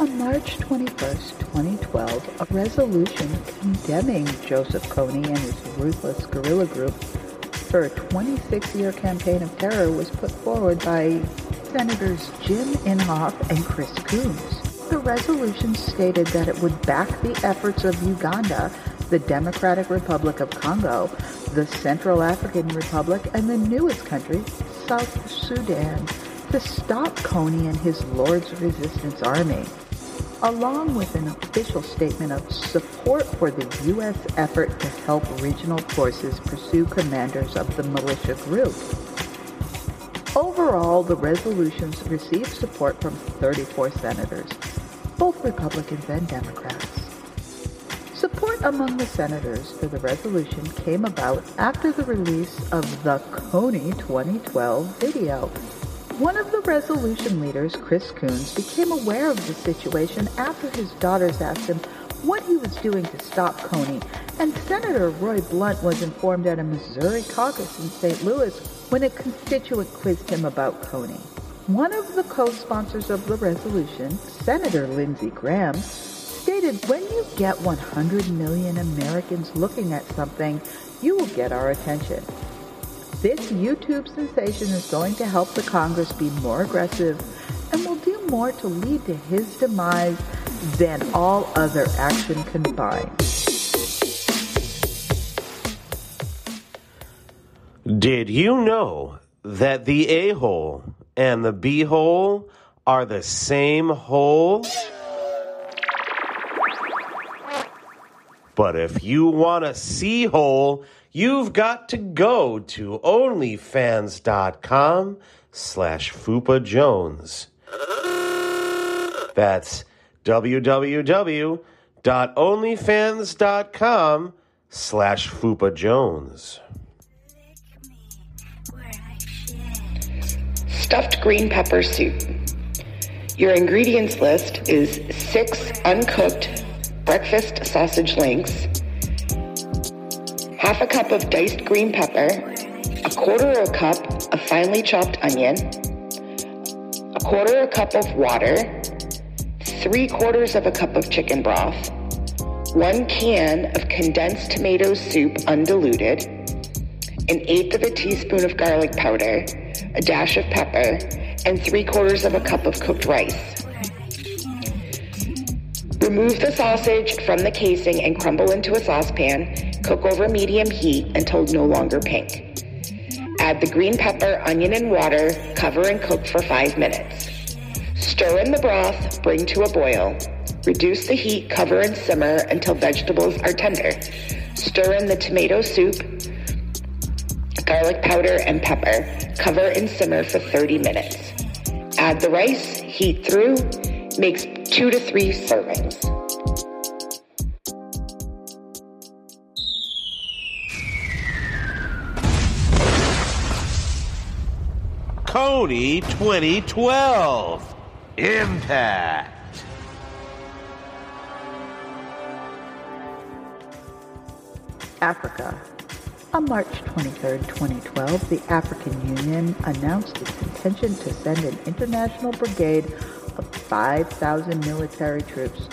S23: On March 21st, 2012, a resolution condemning Joseph Kony and his ruthless guerrilla group for a 26-year campaign of terror was put forward by Senators Jim Inhofe and Chris Coons. The resolution stated that it would back the efforts of Uganda, the Democratic Republic of Congo, the Central African Republic, and the newest country, South Sudan, to stop Kony and his Lord's Resistance Army, along with an official statement of support for the U.S. effort to help regional forces pursue commanders of the militia group. Overall, the resolutions received support from 34 senators, both Republicans and Democrats. Among the senators for the resolution came about after the release of the Kony 2012 video. One of the resolution leaders, Chris Coons, became aware of the situation after his daughters asked him what he was doing to stop Kony, and Senator Roy Blunt was informed at a Missouri caucus in St. Louis when a constituent quizzed him about Kony. One of the co-sponsors of the resolution, Senator Lindsey Graham, stated when you get 100 million Americans looking at something, you will get our attention. This YouTube sensation is going to help the Congress be more aggressive and will do more to lead to his demise than all other action combined.
S2: Did you know that the A hole and the B hole are the same hole? But if you want a C hole, you've got to go to onlyfans.com slash Fupa Jones. That's www.onlyfans.com slash Fupa Jones.
S12: Stuffed green pepper soup. Your ingredients list is six uncooked breakfast sausage links, half a cup of diced green pepper, a quarter of a cup of finely chopped onion, a quarter of a cup of water, three quarters of a cup of chicken broth, one can of condensed tomato soup undiluted, an eighth of a teaspoon of garlic powder, a dash of pepper, and three quarters of a cup of cooked rice. Remove the sausage from the casing and crumble into a saucepan. Cook over medium heat until no longer pink. Add the green pepper, onion, and water. Cover and cook for five minutes. Stir in the broth, bring to a boil. Reduce the heat, cover and simmer until vegetables are tender. Stir in the tomato soup, garlic powder, and pepper. Cover and simmer for 30 minutes. Add the rice, heat through, makes two to three servings.
S2: Kony 2012 Impact.
S23: Africa. On March 23, 2012, the African Union announced its intention to send an international brigade of 5,000 military troops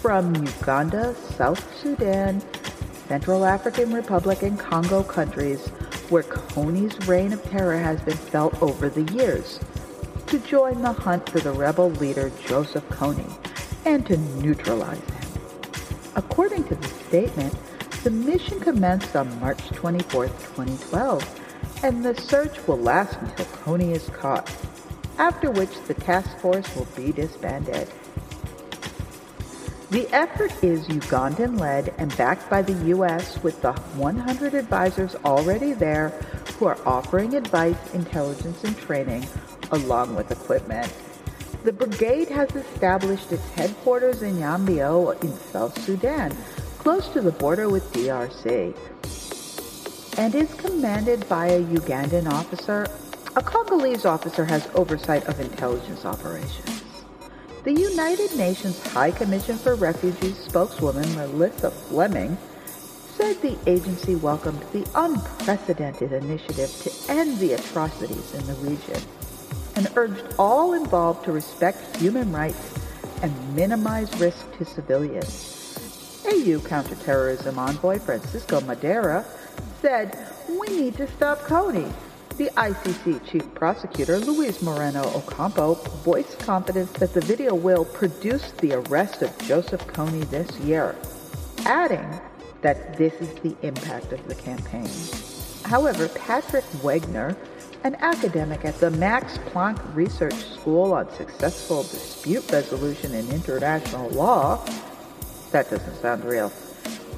S23: from Uganda, South Sudan, Central African Republic, and Congo countries where Kony's reign of terror has been felt over the years to join the hunt for the rebel leader Joseph Kony and to neutralize him. According to the statement, the mission commenced on March 24, 2012, and the search will last until Kony is caught, after which the task force will be disbanded. The effort is Ugandan led and backed by the U.S. with the 100 advisors already there who are offering advice, intelligence, and training along with equipment. The brigade has established its headquarters in Yambio in South Sudan, close to the border with DRC, and is commanded by a Ugandan officer. A Congolese officer has oversight of intelligence operations. The United Nations High Commission for Refugees spokeswoman Melissa Fleming said the agency welcomed the unprecedented initiative to end the atrocities in the region and urged all involved to respect human rights and minimize risk to civilians. AU counterterrorism envoy Francisco Madeira said, We need to stop Kony. The ICC chief prosecutor Luis Moreno Ocampo voiced confidence that the video will produce the arrest of Joseph Kony this year, adding that this is the impact of the campaign. However, Patrick Wegner, an academic at the Max Planck Research School on Successful Dispute Resolution in International Law, that doesn't sound real,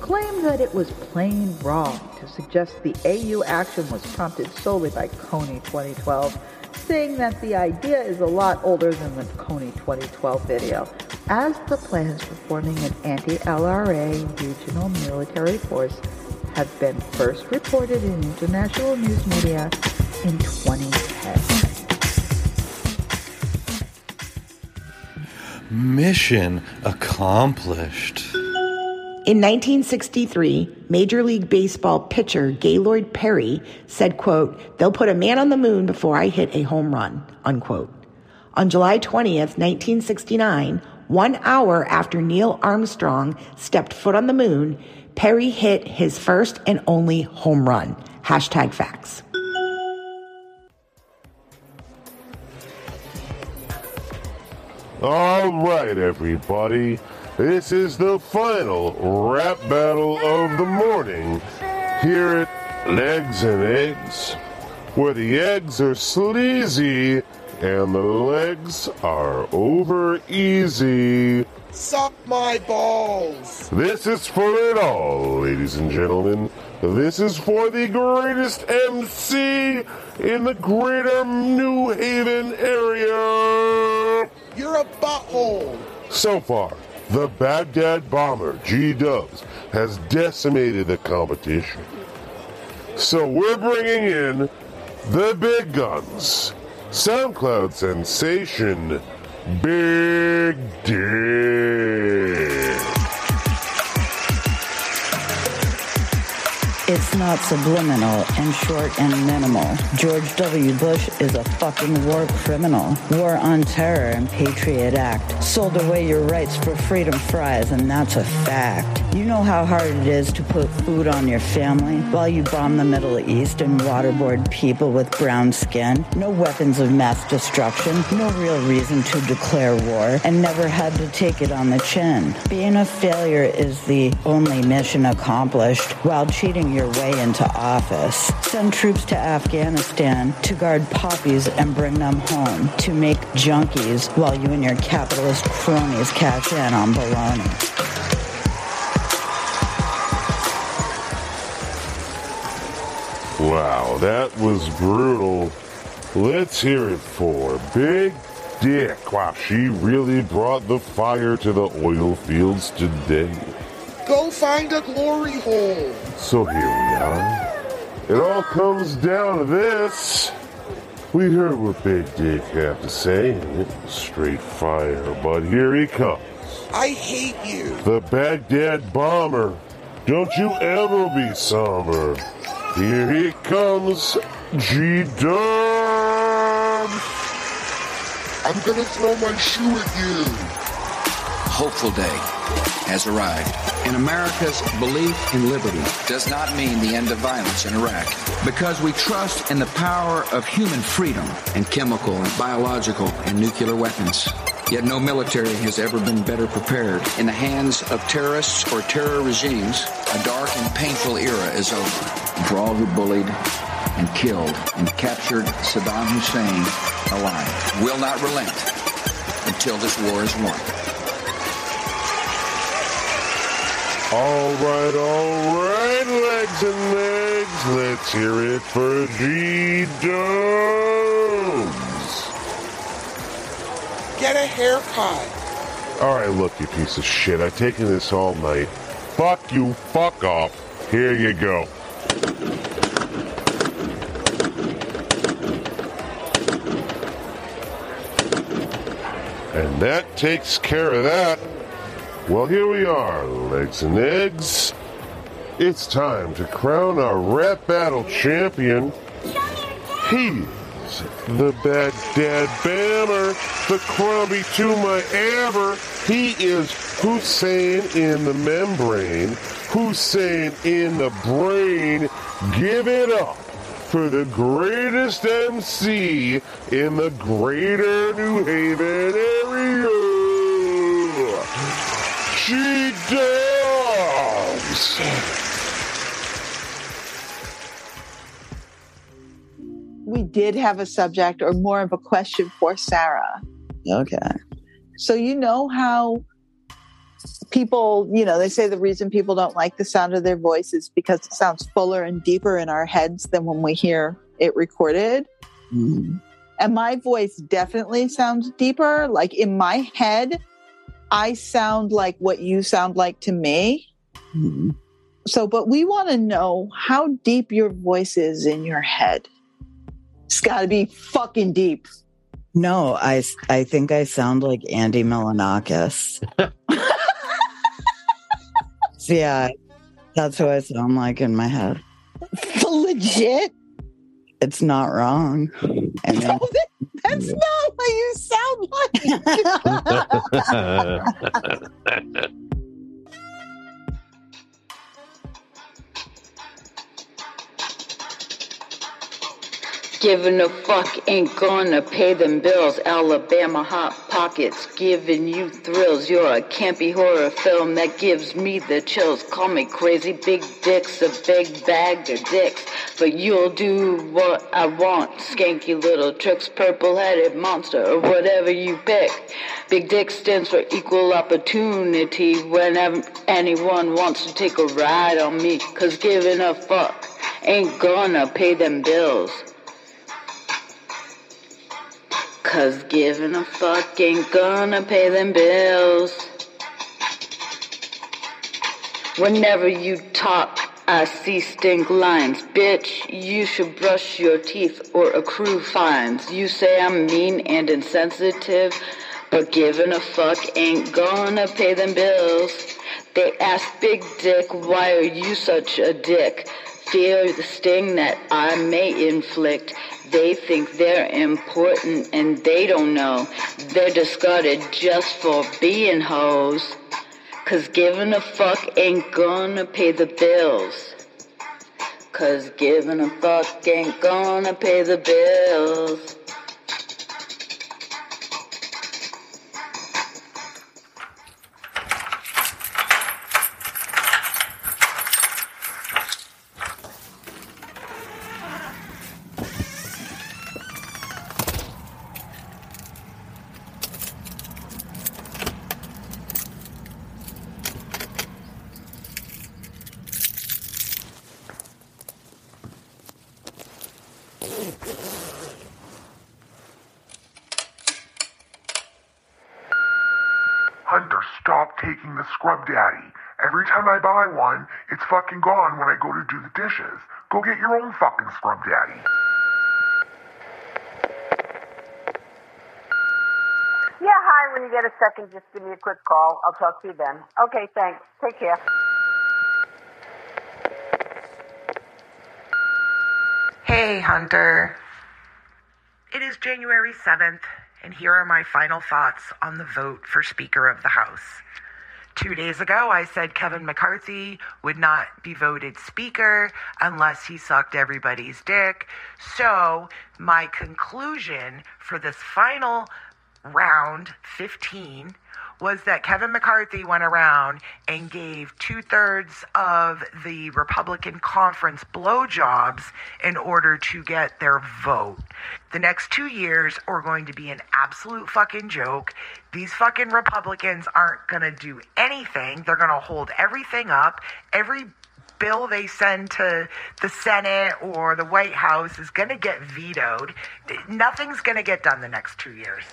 S23: claimed that it was plain wrong to suggest the AU action was prompted solely by Kony 2012, saying that the idea is a lot older than the Kony 2012 video, as the plans for forming an anti-LRA regional military force have been first reported in international news media in 2010.
S29: Mission accomplished.
S30: In 1963, Major League Baseball pitcher Gaylord Perry said, quote, they'll put a man on the moon before I hit a home run, unquote. On July 20th, 1969, one hour after Neil Armstrong stepped foot on the moon, Perry hit his first and only home run. Hashtag facts.
S3: All right, everybody. This is the final rap battle of the morning here at Legs and Eggs, where the eggs are sleazy and the legs are over easy.
S4: Suck my balls.
S3: This is for it all, ladies and gentlemen. This is for the greatest MC in the greater New Haven area.
S4: You're a butthole.
S3: So far, the Baghdad bomber, G Dubs, has decimated the competition. So we're bringing in the big guns. SoundCloud sensation, Big Dick.
S9: It's not subliminal and short and minimal. George W. Bush is a fucking war criminal. War on Terror and Patriot Act. Sold away your rights for freedom fries, and that's a fact. You know how hard it is to put food on your family while you bomb the Middle East and waterboard people with brown skin? No weapons of mass destruction, no real reason to declare war, and never had to take it on the chin. Being a failure is the only mission accomplished while cheating your way into office. Send troops to Afghanistan to guard poppies and bring them home, to make junkies while you and your capitalist cronies cash in on baloney.
S3: Wow, that was brutal. Let's hear it for Big Dick. Wow, she really brought the fire to the oil fields today.
S4: Go find a glory hole.
S3: So here we are. It all comes down to this. We heard what Big Dick had to say, and it was straight fire, but here he comes.
S4: I hate you.
S3: The Baghdad bomber. Don't you ever be somber. Here he comes, G Dubs.
S4: I'm gonna throw my shoe at you.
S6: Hopeful day has arrived. And America's belief in liberty does not mean the end of violence in Iraq. Because we trust in the power of human freedom and chemical and biological and nuclear weapons. Yet no military has ever been better prepared. In the hands of terrorists or terror regimes, a dark and painful era is over. For all who bullied and killed and captured Saddam Hussein alive will not relent until this war is won.
S3: All right, all right, legs and legs. Let's hear it for G Dubs.
S31: Get a haircut.
S3: All right, look, you piece of shit. I've taken this all night. Fuck you, fuck off. Here you go. And that takes care of that. Well, here we are, legs and eggs. It's time to crown our rap battle champion. He's the bad dad Bammer, the Crombie to my ever. He is Hussein in the membrane, Hussein in the brain. Give it up for the greatest MC in the greater New Haven area. She does.
S8: We did have a subject or more of a question for Sarah.
S32: Okay.
S8: So you know how people, you know, they say the reason people don't like the sound of their voice is because it sounds fuller and deeper in our heads than when we hear it recorded.
S32: Mm-hmm.
S8: And my voice definitely sounds deeper. Like in my head, I sound like what you sound like to me.
S32: Mm-hmm.
S8: So, but we want to know how deep your voice is in your head. It's got to be fucking deep.
S32: No, I, I think I sound like Andy Milonakis. so yeah, that's who I sound like in my head.
S8: Legit?
S32: It's not wrong. I mean,
S8: That's not what you sound like.
S9: Giving a fuck ain't gonna pay them bills. Alabama hot pockets giving you thrills. You're a campy horror film that gives me the chills. Call me crazy, big dicks, a big bag of dicks. But you'll do what I want. Skanky little tricks, purple headed monster, or whatever you pick. Big dick stands for equal opportunity whenever anyone wants to take a ride on me. Cause giving a fuck ain't gonna pay them bills. Cause giving a fuck ain't gonna pay them bills. Whenever you talk, I see stink lines. Bitch, you should brush your teeth or accrue fines. You say I'm mean and insensitive, but giving a fuck ain't gonna pay them bills. They ask Big Dick, why are you such a dick? Fear the sting that I may inflict. They think they're important and they don't know. They're discarded just for being hoes. Cause giving a fuck ain't gonna pay the bills. Cause giving a fuck ain't gonna pay the bills.
S18: Buy one, it's fucking gone when I go to do the dishes. Go get your own fucking Scrub Daddy.
S33: Yeah, hi. When you get a second, just give me a quick call. I'll talk to you then. Okay, thanks. Take care.
S12: Hey, Hunter. It is January 7th, and here are my final thoughts on the vote for Speaker of the House. Two days ago, I said Kevin McCarthy would not be voted Speaker unless he sucked everybody's dick. So, my conclusion for this final round 15 was that Kevin McCarthy went around and gave two thirds of the Republican conference blowjobs in order to get their vote. The next two years are going to be an absolute fucking joke. These fucking Republicans aren't going to do anything. They're going to hold everything up. Every bill they send to the Senate or the White House is going to get vetoed. Nothing's going to get done the next two years.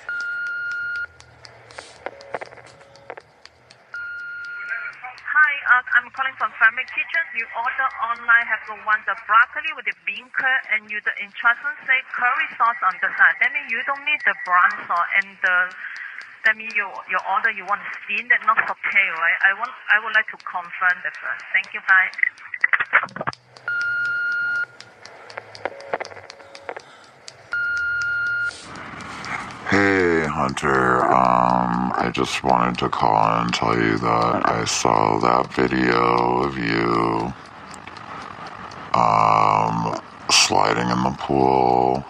S34: Uh, I'm calling from Family Kitchen. You order online have the one the broccoli with the bean curd and you the instructions say curry sauce on the side. That means you don't need the brown sauce and the that means your your order you want steamed and not saute, right? I want I would like to confirm that first. Thank you, bye.
S4: Hey, Hunter. Um, I just wanted to call and tell you that I saw that video of you, um, sliding in the pool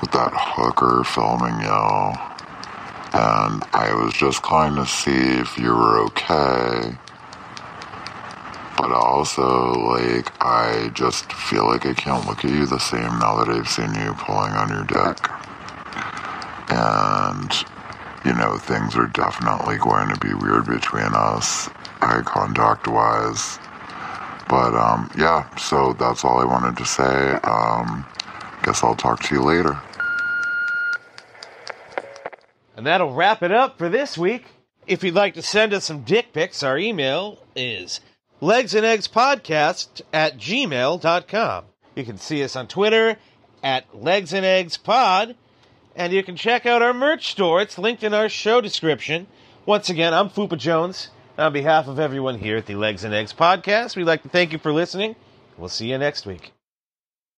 S4: with that hooker filming you. And I was just calling to see if you were okay. But also, like, I just feel like I can't look at you the same now that I've seen you pulling on your dick and you know things are definitely going to be weird between us eye contact wise but um yeah so that's all i wanted to say um guess i'll talk to you later
S2: And that'll wrap it up for this week. If you'd like to send us some dick pics, our email is legsandeggspodcast at gmail.com. You can see us on Twitter at legsandeggspod, and you can check out our merch store. It's linked in our show description. Once again, I'm Fupa Jones. On behalf of everyone here at the Legs and Eggs podcast, we'd like to thank you for listening. We'll see you next week.